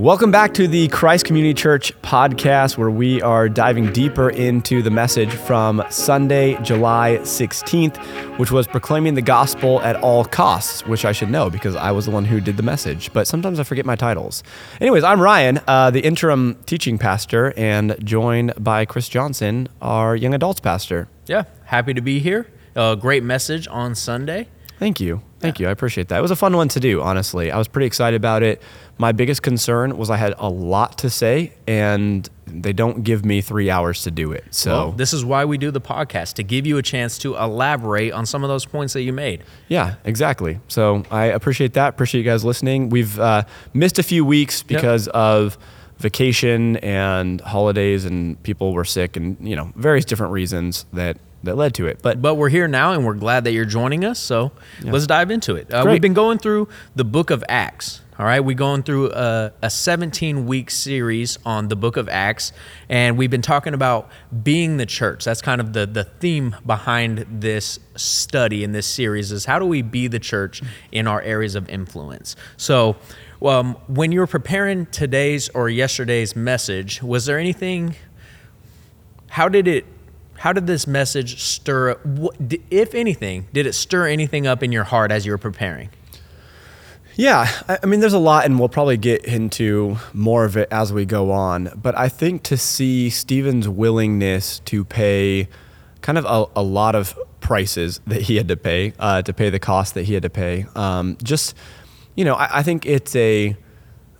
Welcome back to the Christ Community Church podcast, where we are diving deeper into the message from Sunday, July 16th, which was proclaiming the gospel at all costs, which I should know because I was the one who did the message, but sometimes I forget my titles. Anyways, I'm Ryan, uh, the interim teaching pastor, and joined by Chris Johnson, our young adults pastor. Yeah, happy to be here. A great message on Sunday. Thank you. Thank you. I appreciate that. It was a fun one to do, honestly. I was pretty excited about it. My biggest concern was I had a lot to say, and they don't give me three hours to do it. So, Well, this is why we do the podcast to give you a chance to elaborate on some of those points that you made. yeah, exactly. So, I appreciate that. Appreciate you guys listening. We've uh, missed a few weeks because of vacation and holidays, and people were sick, and, you know, various different reasons that, that led to it. But But we're here now and we're glad that you're joining us. So let's dive into it. Uh, we've been going through the book of Acts. All right, we're going through a, a 17 week series on the book of Acts, and we've been talking about being the church. That's kind of the, the theme behind this study in this series is how do we be the church in our areas of influence? So, um, when you were preparing today's or yesterday's message, was there anything how did it how did this message stir if anything did it stir anything up in your heart as you were preparing Yeah, I I mean, there's a lot, and we'll probably get into more of it as we go on. But I think to see Stephen's willingness to pay kind of a, a lot of prices that he had to pay, uh, to pay the cost that he had to pay, um, just, you know, I, I think it's a,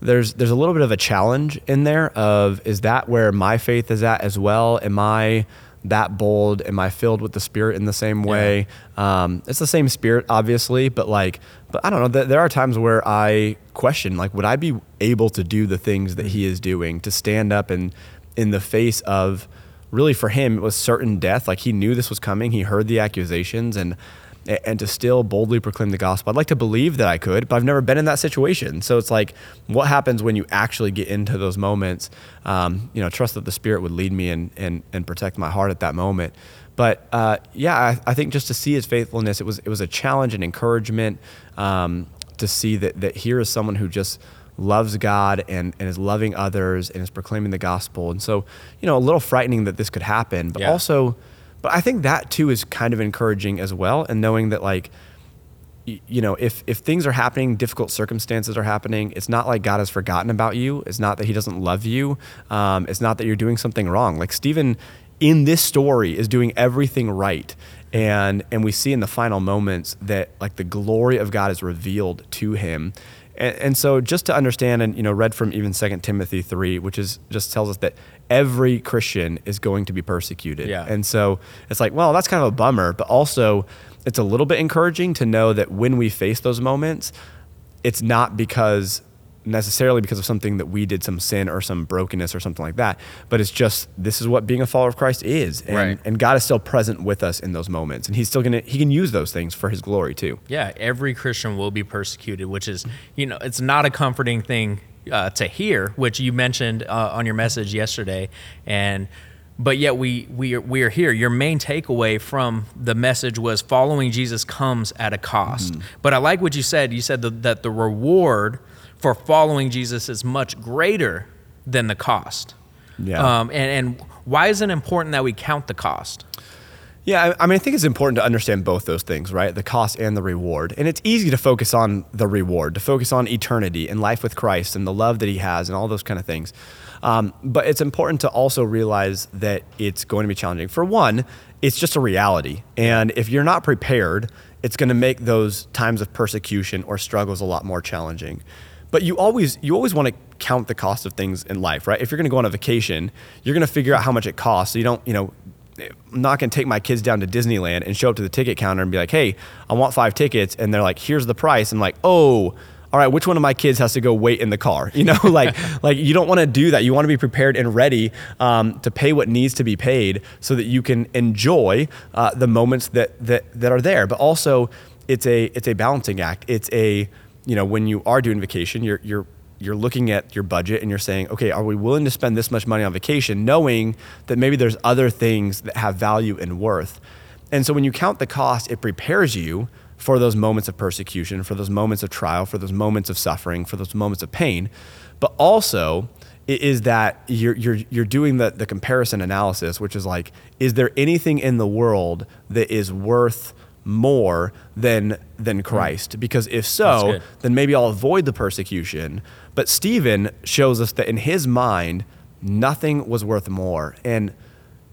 there's there's a little bit of a challenge in there of is that where my faith is at as well? Am I that bold? Am I filled with the Spirit in the same way? Um, it's the same Spirit, obviously, but like, but I don't know. Th- there are times where I question, like, would I be able to do the things that He is doing to stand up and in the face of really for him it was certain death. Like he knew this was coming. He heard the accusations and and to still boldly proclaim the gospel. I'd like to believe that I could, but I've never been in that situation. So it's like, what happens when you actually get into those moments? Um, you know, trust that the Spirit would lead me and and and protect my heart at that moment. But uh, yeah, I, I think just to see his faithfulness, it was it was a challenge and encouragement um, to see that that here is someone who just loves God and, and is loving others and is proclaiming the gospel. And so, you know, a little frightening that this could happen, but Yeah. also, but I think that too is kind of encouraging as well. And knowing that like, you know, if, if things are happening, difficult circumstances are happening, it's not like God has forgotten about you. It's not that he doesn't love you. Um, it's not that you're doing something wrong. Like Stephen in this story is doing everything right. And, and we see in the final moments that like the glory of God is revealed to him. And, and so just to understand and, you know, read from even second Timothy three, which is just tells us that every Christian is going to be persecuted. Yeah. And so it's like, well, that's kind of a bummer, but also it's a little bit encouraging to know that when we face those moments, it's not because necessarily because of something that we did some sin or some brokenness or something like that but it's just this is what being a follower of christ is. And, Right. and god is still present with us in those moments and he's still gonna he can use those things for his glory too. Yeah every christian will be persecuted which is you know it's not a comforting thing uh, to hear which you mentioned uh, on your message yesterday and but yet we we are, we are here. Your main takeaway from the message was following jesus comes at a cost. But i like what you said. You said that, that the reward for following jesus is much greater than the cost Yeah. um, and, and why is it important that we count the cost Yeah, I, mean, I think it's important to understand both those things, right? The cost and the reward. And it's easy to focus on the reward, to focus on eternity and life with Christ and the love that He has and all those kind of things. Um, but it's important to also realize that it's going to be challenging. For one, it's just a reality. And if you're not prepared, it's going to make those times of persecution or struggles a lot more challenging. But you always you always want to count the cost of things in life, right? If you're going to go on a vacation, you're going to figure out how much it costs. So you don't, you know, I'm not going to take my kids down to Disneyland and show up to the ticket counter and be like, "Hey, I want five tickets," and they're like, "Here's the price." I'm like, "Oh, all right. Which one of my kids has to go wait in the car?" You know, like like you don't want to do that. You want to be prepared and ready um, to pay what needs to be paid so that you can enjoy uh, the moments that that that are there. But also, it's a it's a balancing act. It's a you know when you are doing vacation, you're you're you're looking at your budget and you're saying, okay, are we willing to spend this much money on vacation, knowing that maybe there's other things that have value and worth? And so when you count the cost, it prepares you for those moments of persecution, for those moments of trial, for those moments of suffering, for those moments of pain, but also it is that you're, you're, you're doing the, the comparison analysis, which is like, is there anything in the world that is worth more than than hmm. Christ? Because if so, then maybe I'll avoid the persecution. But Stephen shows us that in his mind, nothing was worth more. And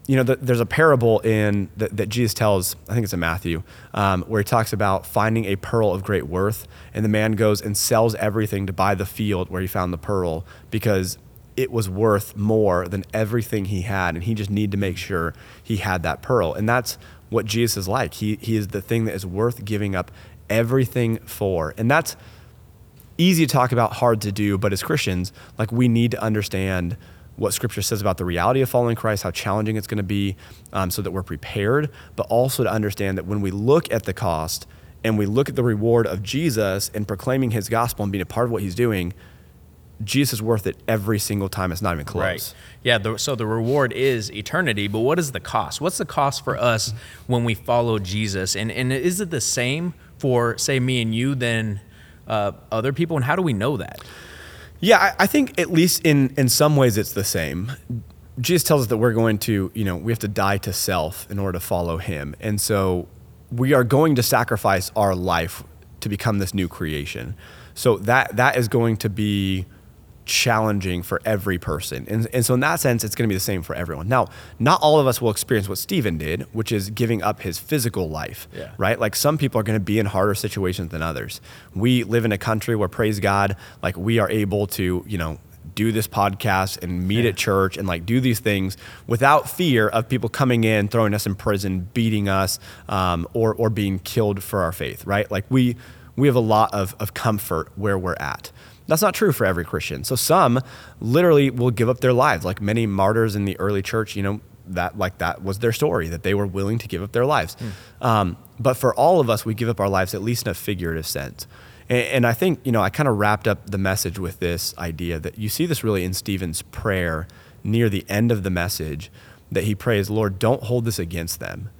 you know, the, there's a parable in that, that, Jesus tells. I think it's in Matthew, um, where he talks about finding a pearl of great worth, and the man goes and sells everything to buy the field where he found the pearl because it was worth more than everything he had, and he just needed to make sure he had that pearl. And that's what Jesus is like. He he is the thing that is worth giving up everything for, and that's easy to talk about, hard to do. But as Christians, like we need to understand what Scripture says about the reality of following Christ, how challenging it's going to be, um, so that we're prepared, but also to understand that when we look at the cost and we look at the reward of Jesus and proclaiming his gospel and being a part of what he's doing, Jesus is worth it every single time. It's not even close. Right. Yeah. The, so the reward is eternity, but what is the cost? What's the cost for us when we follow Jesus? And, and is it the same for, say, me and you than uh, other people? And how do we know that? Yeah, I, I think at least in in some ways it's the same. Jesus tells us that we're going to, you know, we have to die to self in order to follow him. And so we are going to sacrifice our life to become this new creation. So that that is going to be challenging for every person. And, and so, in that sense, it's going to be the same for everyone. Now, not all of us will experience what Stephen did, which is giving up his physical life, yeah. right? Like some people are going to be in harder situations than others. We live in a country where, praise God, like we are able to, you know, do this podcast and meet yeah. at church and like do these things without fear of people coming in, throwing us in prison, beating us, um, or or being killed for our faith, right? Like we we have a lot of, of comfort where we're at. That's not true for every Christian. So some literally will give up their lives, like many martyrs in the early church. You know that like that was their story that they were willing to give up their lives. Mm. Um, but for all of us, we give up our lives at least in a figurative sense. And, and I think you know I kind of wrapped up the message with this idea that you see this really in Stephen's prayer near the end of the message that he prays, Lord, don't hold this against them.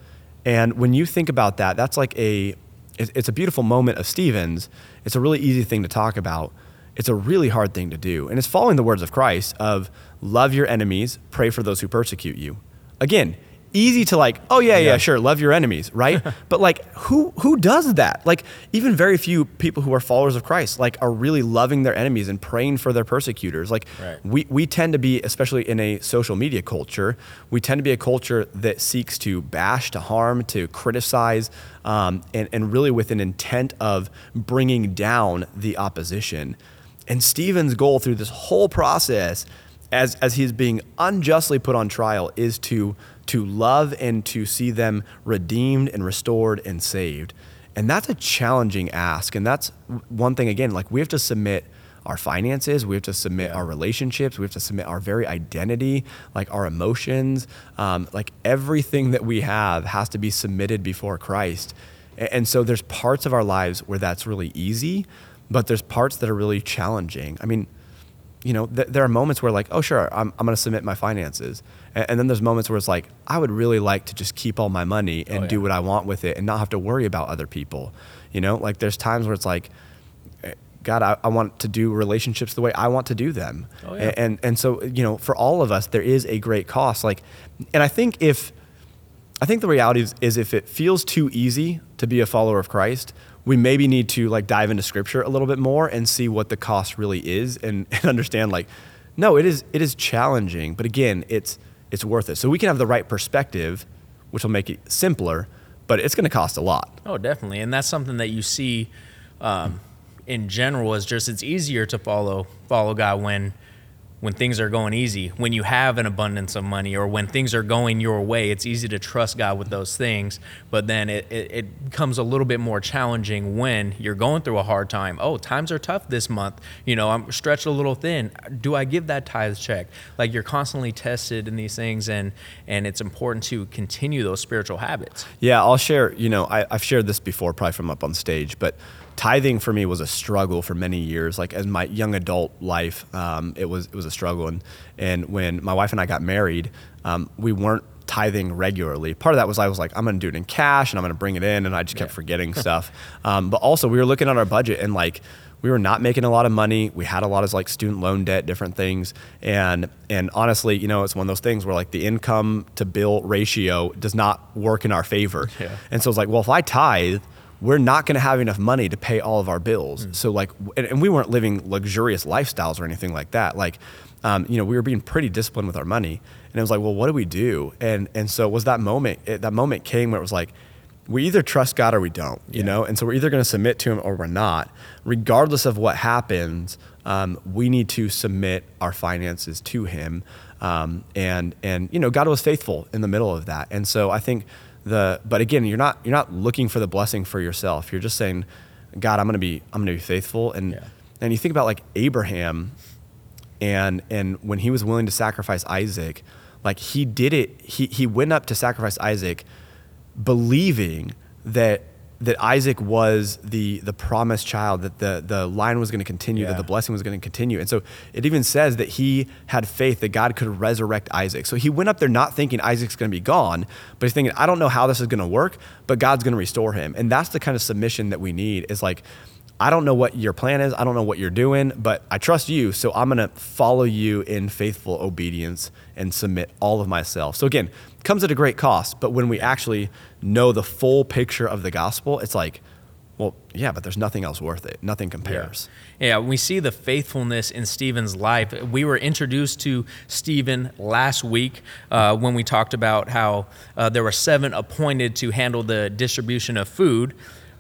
And when you think about that, that's like a it's a beautiful moment of Stephen's. It's a really easy thing to talk about it's a really hard thing to do. And it's following the words of Christ of love your enemies, pray for those who persecute you. Again, easy to like, oh yeah, yeah, yeah sure, love your enemies, right? but like who who does that? Like even very few people who are followers of Christ like are really loving their enemies and praying for their persecutors. Like right. we we tend to be especially in a social media culture, we tend to be a culture that seeks to bash, to harm, to criticize um, and and really with an intent of bringing down the opposition. And Stephen's goal through this whole process, as, as he's being unjustly put on trial, is to, to love and to see them redeemed and restored and saved. And that's a challenging ask. And that's one thing, again, like we have to submit our finances, we have to submit our relationships, we have to submit our very identity, like our emotions, um, like everything that we have has to be submitted before Christ. And so there's parts of our lives where that's really easy, but there's parts that are really challenging. I mean, you know, th- there are moments where like, oh sure, I'm, I'm going to submit my finances, and, and, then there's moments where it's like, I would really like to just keep all my money and oh, yeah. do what I want with it and not have to worry about other people. You know, like there's times where it's like, eh, God, I, I want to do relationships the way I want to do them, oh, yeah. and, and and so you know, for all of us, there is a great cost. Like, and I think if I think the reality is, is, if it feels too easy to be a follower of Christ, we maybe need to like dive into scripture a little bit more and see what the cost really is and, and understand like no it is it is challenging but again it's it's worth it. So we can have the right perspective which will make it simpler but it's going to cost a lot. Oh definitely. And that's something that you see um, in general is just it's easier to follow follow god when when things are going easy, when you have an abundance of money, or when things are going your way, it's easy to trust God with those things. But then it, it, it, becomes a little bit more challenging when you're going through a hard time. Oh, times are tough this month. You know, I'm stretched a little thin. Do I give that tithe check? Like you're constantly tested in these things, and and it's important to continue those spiritual habits. Yeah, I'll share. You know, I, I've shared this before, probably from up on stage, but tithing for me was a struggle for many years. Like as my young adult life, um, it was it was a struggle. And and when my wife and I got married, um, we weren't tithing regularly. Part of that was I was like, I'm going to do it in cash and I'm going to bring it in, and I just kept Yeah. forgetting stuff. Um, but also, we were looking at our budget and like we were not making a lot of money. We had a lot of like student loan debt, different things, and and honestly, you know, it's one of those things where like the income to bill ratio does not work in our favor. Yeah. And so it's like, well, if I tithe, we're not going to have enough money to pay all of our bills. So like, and, and we weren't living luxurious lifestyles or anything like that. Like, um, you know, we were being pretty disciplined with our money, and it was like, well, what do we do? And and so it was that moment. It, that moment came where it was like, we either trust God or we don't, you Yeah. know. And so we're either going to submit to Him or we're not. Regardless of what happens, um, we need to submit our finances to Him. Um, and and you know, God was faithful in the middle of that. And so I think the but again, you're not you're not looking for the blessing for yourself. You're just saying, God, I'm going to be I'm to be faithful. And Yeah. and you think about like Abraham, and and when he was willing to sacrifice Isaac, like he did it. He he went up to sacrifice Isaac, believing that that Isaac was the the promised child, that the the line was going to continue, Yeah. that the blessing was going to continue. And so it even says that he had faith that God could resurrect Isaac. So he went up there not thinking Isaac's going to be gone, but he's thinking, I don't know how this is going to work, but God's going to restore him. And that's the kind of submission that we need. Is like. I don't know what your plan is. I don't know what you're doing, but I trust you. So I'm going to follow you in faithful obedience and submit all of myself. So again, comes at a great cost, but when we actually know the full picture of the gospel, it's like, well, yeah, but there's nothing else worth it. Nothing compares. Yeah, we see the faithfulness in Stephen's life. We were introduced to Stephen last week uh, when we talked about how uh, there were seven appointed to handle the distribution of food,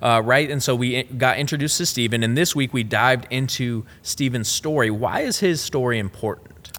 uh, right? And so we got introduced to Stephen, and this week we dived into Stephen's story. Why is his story important?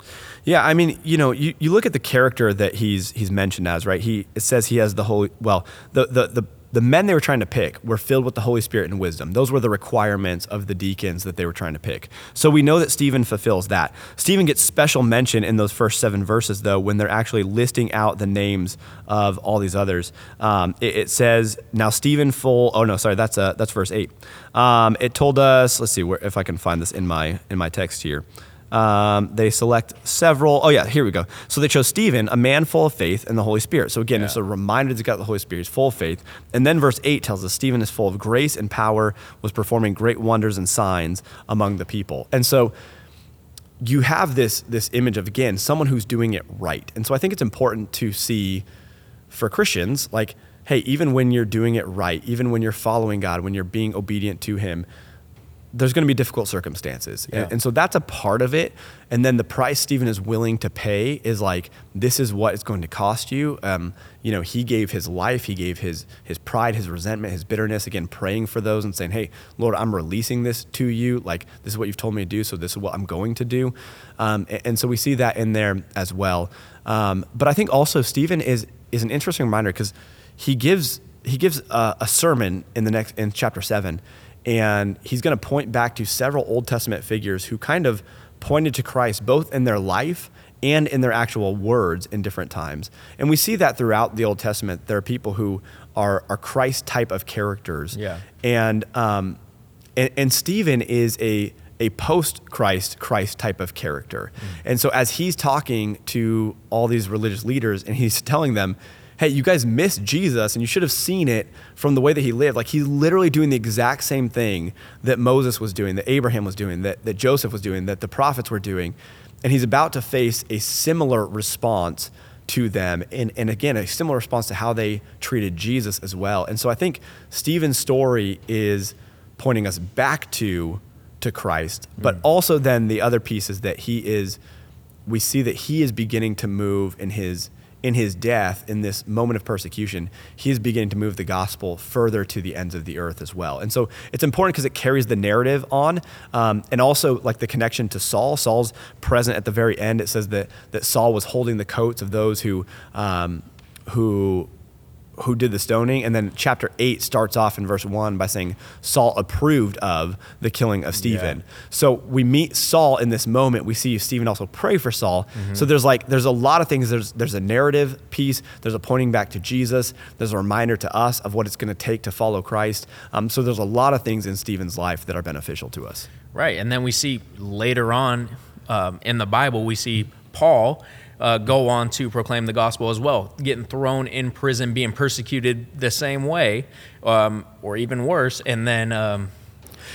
Yeah, I mean, you know, you, you look at the character that he's he's mentioned as, right? He it says he has the holy well, the the the the men they were trying to pick were filled with the Holy Spirit and wisdom. Those were the requirements of the deacons that they were trying to pick. So we know that Stephen fulfills that. Stephen gets special mention in those first seven verses, though, when they're actually listing out the names of all these others. Um, it, it says, "Now Stephen, full." Oh no, sorry, that's uh, that's verse eight. Um, it told us. Let's see where, if I can find this in my in my text here. Um, they select several. Oh, yeah, here we go. So they chose Stephen, a man full of faith and the Holy Spirit. So again, Yeah. it's a reminder that he's got the Holy Spirit, he's full of faith. And then verse 8 tells us Stephen is full of grace and power, was performing great wonders and signs among the people. And so you have this this image of again someone who's doing it right and so i think it's important to see for christians like hey even when you're doing it right even when you're following god when you're being obedient to him there's going to be difficult circumstances. Yeah. and, and so that's a part of it. And then the price stephen is willing to pay is like this is what it's going to cost you. Um, you know he gave his life he gave his his pride his resentment his bitterness again praying for those and saying hey lord i'm releasing this to you. Like this is what you've told me to do so this is what i'm going to do. Um, and, and so we see that in there as well. Um, but i think also stephen is is an interesting reminder because he gives he gives a, a sermon in the next in chapter 7 and he's going to point back to several Old Testament figures who kind of pointed to Christ both in their life and in their actual words in different times. And we see that throughout the Old Testament. There are people who are, are Christ type of characters. Yeah. And, um, and, and Stephen is a, a post Christ, Christ type of character. And so as he's talking to all these religious leaders and he's telling them, hey, you guys missed Jesus and you should have seen it from the way that he lived. Like he's literally doing the exact same thing that Moses was doing, that Abraham was doing, that, that Joseph was doing, that the prophets were doing. And he's about to face a similar response to them. And, and again, a similar response to how they treated Jesus as well. And so I think Stephen's story is pointing us back to to Christ, hmm. but also then the other piece is that he is we see that he is beginning to move in his in his death in this moment of persecution he is beginning to move the gospel further to the ends of the earth as well. And so it's important because it carries the narrative on um, and also like the connection to saul. Saul's present at the very end. It says that that saul was holding the coats of those who um, who who did the stoning and then chapter 8 starts off in verse 1 by saying Saul approved of the killing of Stephen. Yeah. So we meet Saul in this moment we see Stephen also pray for Saul. So there's like there's a lot of things there's there's a narrative piece, there's a pointing back to Jesus, there's a reminder to us of what it's going to take to follow Christ. Um, so there's a lot of things in Stephen's life that are beneficial to us. Right. And then we see later on um, in the Bible, we see Paul uh, go on to proclaim the gospel as well, getting thrown in prison, being persecuted the same way, um, or even worse, and then. Um,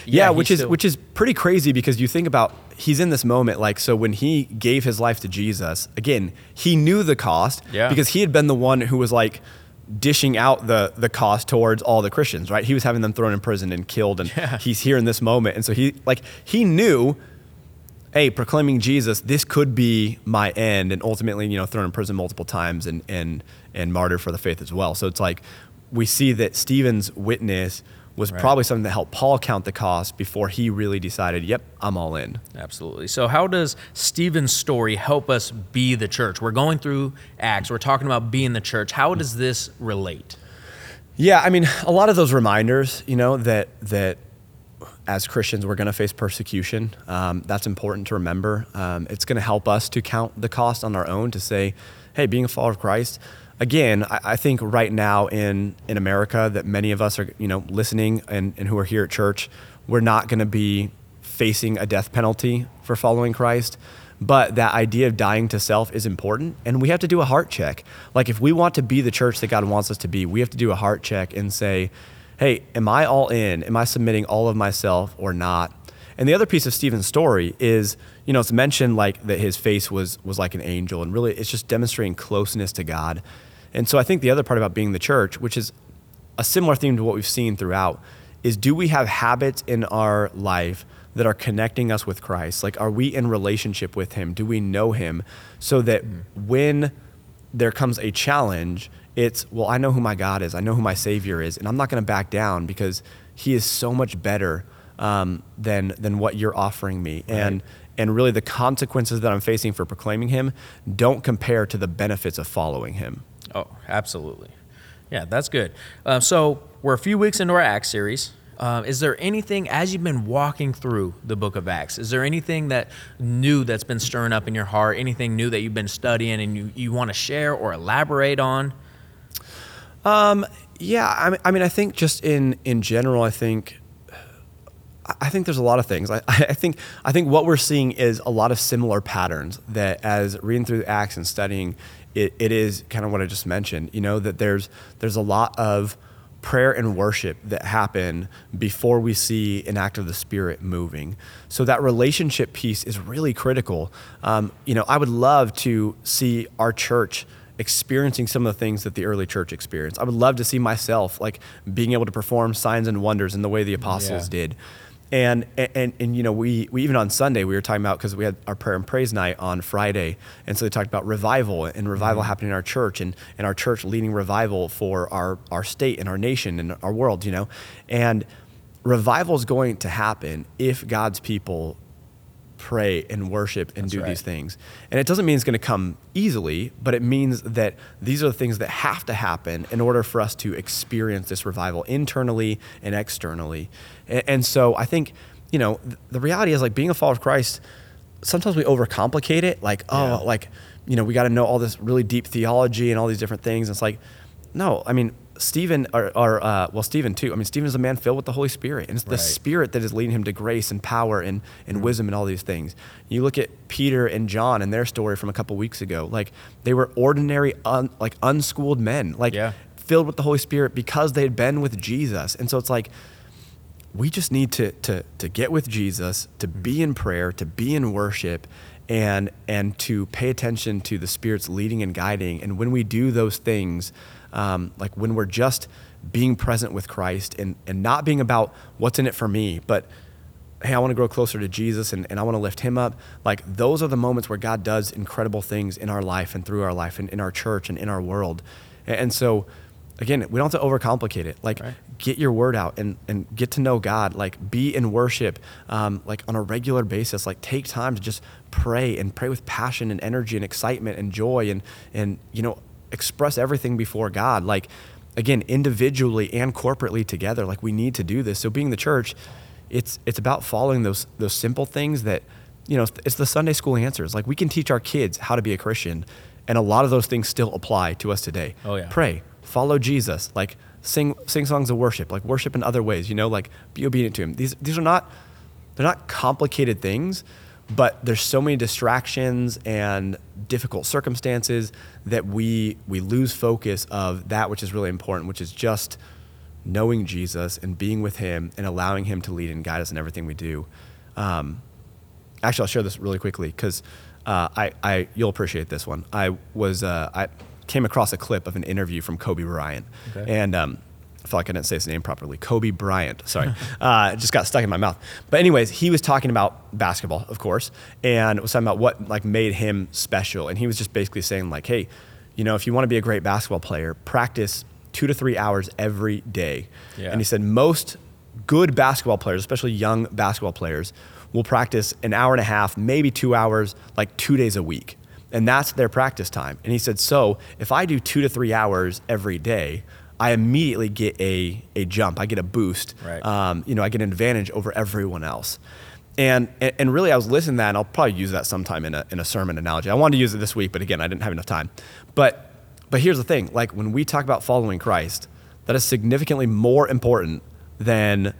yeah, yeah which is still- which is pretty crazy because you think about he's in this moment like so when he gave his life to Jesus again he knew the cost Yeah. because he had been the one who was like dishing out the the cost towards all the Christians right he was having them thrown in prison and killed and Yeah. he's here in this moment and so he like he knew hey proclaiming Jesus this could be my end and ultimately you know thrown in prison multiple times and and and martyred for the faith as well so it's like we see that Stephen's witness was Right. probably something that helped Paul count the cost before he really decided, yep, I'm all in. Absolutely. So, how does Stephen's story help us be the church? We're going through Acts. We're talking about being the church. How does this relate? Yeah, I mean, a lot of those reminders, you know, that that as Christians we're going to face persecution. Um, that's important to remember. Um, it's going to help us to count the cost on our own to say, hey, being a follower of Christ. Again, I, I think right now in in America that many of us are, you know, listening and, and who are here at church, we're not going to be facing a death penalty for following Christ. But that idea of dying to self is important, and we have to do a heart check. Like, if we want to be the church that God wants us to be, we have to do a heart check and say, hey, am I all in? Am I submitting all of myself or not? And the other piece of Stephen's story is, you know, it's mentioned like that his face was was like an angel, and really it's just demonstrating closeness to God. And so I think the other part about being the church, which is a similar theme to what we've seen throughout, is do we have habits in our life that are connecting us with Christ? Like, are we in relationship with Him? Do we know Him? So that mm-hmm. when there comes a challenge, it's, well, I know who my God is, I know who my Savior is, and I'm not going to back down because He is so much better um, than, than what you're offering me. And and really, the consequences that I'm facing for proclaiming Him don't compare to the benefits of following Him. Oh, absolutely. Yeah, that's good. Uh, so we're a few weeks into our Acts series. Uh, is there anything, as you've been walking through the book of Acts, is there anything that new that's been stirring up in your heart? Anything new that you've been studying and you, you want to share or elaborate on? Yeah, I mean, I mean, I think just in in general, I think, I think there's a lot of things. I, I think I think what we're seeing is a lot of similar patterns that, as reading through the Acts and studying, it, it is kind of what I just mentioned. You know that there's there's a lot of prayer and worship that happen before we see an act of the Spirit moving. So that relationship piece is really critical. Um, you know, I would love to see our church experiencing some of the things that the early church experienced. I would love to see myself like being able to perform signs and wonders in the way the apostles Yeah. did. And, and, and, you know, we, we even on Sunday, we were talking about, because we had our prayer and praise night on Friday. And so they talked about revival and revival mm-hmm. happening in our church and, and our church leading revival for our, our state and our nation and our world, you know. And revival is going to happen if God's people pray and worship and do right. these things. And it doesn't mean it's going to come easily, but it means that these are the things that have to happen in order for us to experience this revival internally and externally. And, and so I think, you know, th- the reality is like being a follower of Christ, sometimes we overcomplicate it. Like, oh, Yeah. like, you know, we got to know all this really deep theology and all these different things. And It's like, no, I mean, Stephen, or, or uh, well, Stephen too. I mean, Stephen is a man filled with the Holy Spirit, and it's the Right. Spirit that is leading him to grace and power and, and wisdom and all these things. You look at Peter and John and their story from a couple weeks ago. Like they were ordinary, un, like unschooled men, like Yeah. filled with the Holy Spirit because they had been with Jesus. And so it's like we just need to to to get with Jesus, to be in prayer, to be in worship, and and to pay attention to the Spirit's leading and guiding. And when we do those things, um, like when we're just being present with Christ and and not being about what's in it for me, but hey, I want to grow closer to Jesus and, and I want to lift him up. Like those are the moments where God does incredible things in our life and through our life and in our church and in our world. And, and so again, we don't have to overcomplicate it. Like Right. get your word out and, and get to know God. Like be in worship, um, like on a regular basis. Like take time to just pray and pray with passion and energy and excitement and joy and and you know express everything before God. Like again, individually and corporately together. Like we need to do this. So being the church, it's it's about following those those simple things that you know it's the Sunday school answers. Like we can teach our kids how to be a Christian, and a lot of those things still apply to us today. Oh, yeah. Pray, follow Jesus, like sing sing songs of worship, like worship in other ways. You know, like be obedient to Him. These these are not they're not complicated things, but there's so many distractions and difficult circumstances that we we lose focus of that which is really important, which is just knowing Jesus and being with Him and allowing Him to lead and guide us in everything we do. Um, actually, I'll share this really quickly because uh, I, I you'll appreciate this one. I was uh, I came across a clip of an interview from Kobe Bryant, Okay. and um, I felt like I didn't say his name properly. Kobe Bryant, sorry, uh, it just got stuck in my mouth. But anyways, he was talking about basketball, of course, and was talking about what like made him special. And he was just basically saying like, hey, you know, if you want to be a great basketball player, practice two to three hours every day. Yeah. And he said most good basketball players, especially young basketball players, will practice an hour and a half, maybe two hours, like two days a week. And that's their practice time. And he said, so if I do two to three hours every day, I immediately get a, a jump. I get a boost. Right. Um, you know, I get an advantage over everyone else. And, and really, I was listening to that, and I'll probably use that sometime in a, in a sermon analogy. I wanted to use it this week, but again, I didn't have enough time. But but here's the thing: like when we talk about following Christ, that is significantly more important than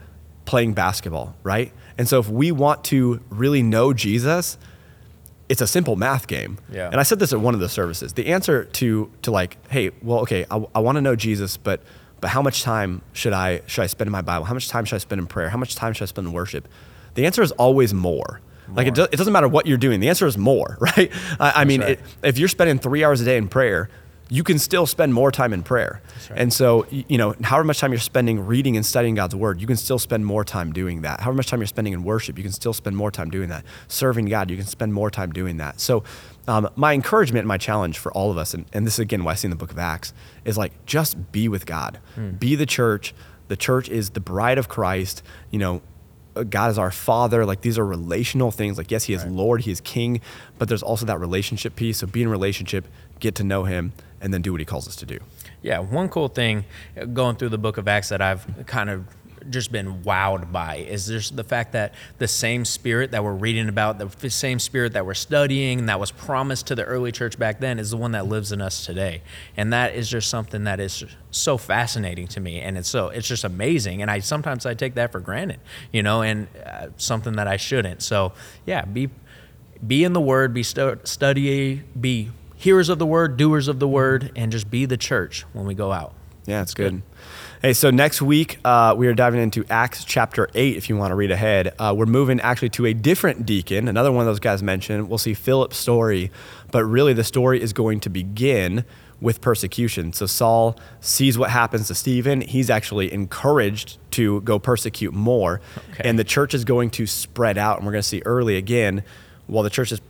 playing basketball, right? And so, if we want to really know Jesus, it's a simple math game. Yeah. And I said this at one of the services. The answer to to like, hey, well, okay, I, I want to know Jesus, but but how much time should I should I spend in my Bible? How much time should I spend in prayer? How much time should I spend in worship? The answer is always more. Like it, do, it doesn't matter what you're doing. The answer is more, right? I, I mean, right. it, if you're spending three hours a day in prayer, you can still spend more time in prayer. right. And so, you know, however much time you're spending reading and studying God's word, you can still spend more time doing that. However much time you're spending in worship, you can still spend more time doing that. Serving God, you can spend more time doing that. So, um, my encouragement and my challenge for all of us, and, and this is again why I see in the book of Acts, is like just be with God, be the church. The church is the bride of Christ. You know, God is our Father. Like these are relational things. Like yes, He is Lord, He is King, but there's also that relationship piece. So be in relationship, get to know Him, and then do what He calls us to do. Yeah, one cool thing uh, going through the book of Acts that I've kind of just been wowed by is just the fact that the same spirit that we're reading about, the same spirit that we're studying, that was promised to the early church back then, is the one that lives in us today. And that is just something that is so fascinating to me, and it's so it's just amazing. And I sometimes I take that for granted, you know, and uh, something that I shouldn't. So yeah, be be in the Word, be stu- study, be hearers of the Word, doers of the Word, and just be the church when we go out. Yeah, it's good. Hey, so next week uh, we are diving into Acts chapter 8 if you want to read ahead. Uh, we're moving actually to a different deacon, another one of those guys mentioned. We'll see Philip's story, but really the story is going to begin with persecution. So Saul sees what happens to Stephen. He's actually encouraged to go persecute more. Okay. And the church is going to spread out. And we're going to see early again, while the church is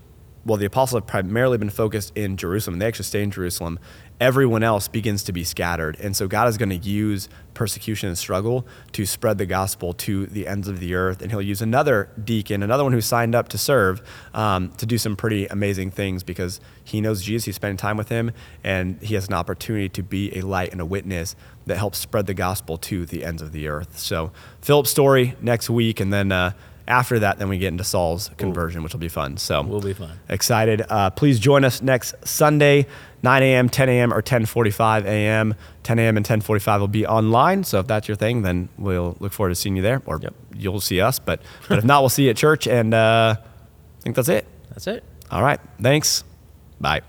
well, the apostles have primarily been focused in Jerusalem. They actually stay in Jerusalem. Everyone else begins to be scattered. And so God is going to use persecution and struggle to spread the gospel to the ends of the earth. And he'll use another deacon, another one who signed up to serve, um, to do some pretty amazing things because he knows Jesus. He's spending time with him, and he has an opportunity to be a light and a witness that helps spread the gospel to the ends of the earth. So, Philip's story next week. And then, uh, after that, then we get into Saul's conversion, which will be fun. So we'll be fun. Excited. Uh, please join us next Sunday, 9 a.m., 10 a.m., or 10:45 a.m. 10 a.m. and 10:45 will be online. So if that's your thing, then we'll look forward to seeing you there, or Yep. you'll see us. But but if not, we'll see you at church. And uh, I think that's it. That's it. All right. Thanks. Bye.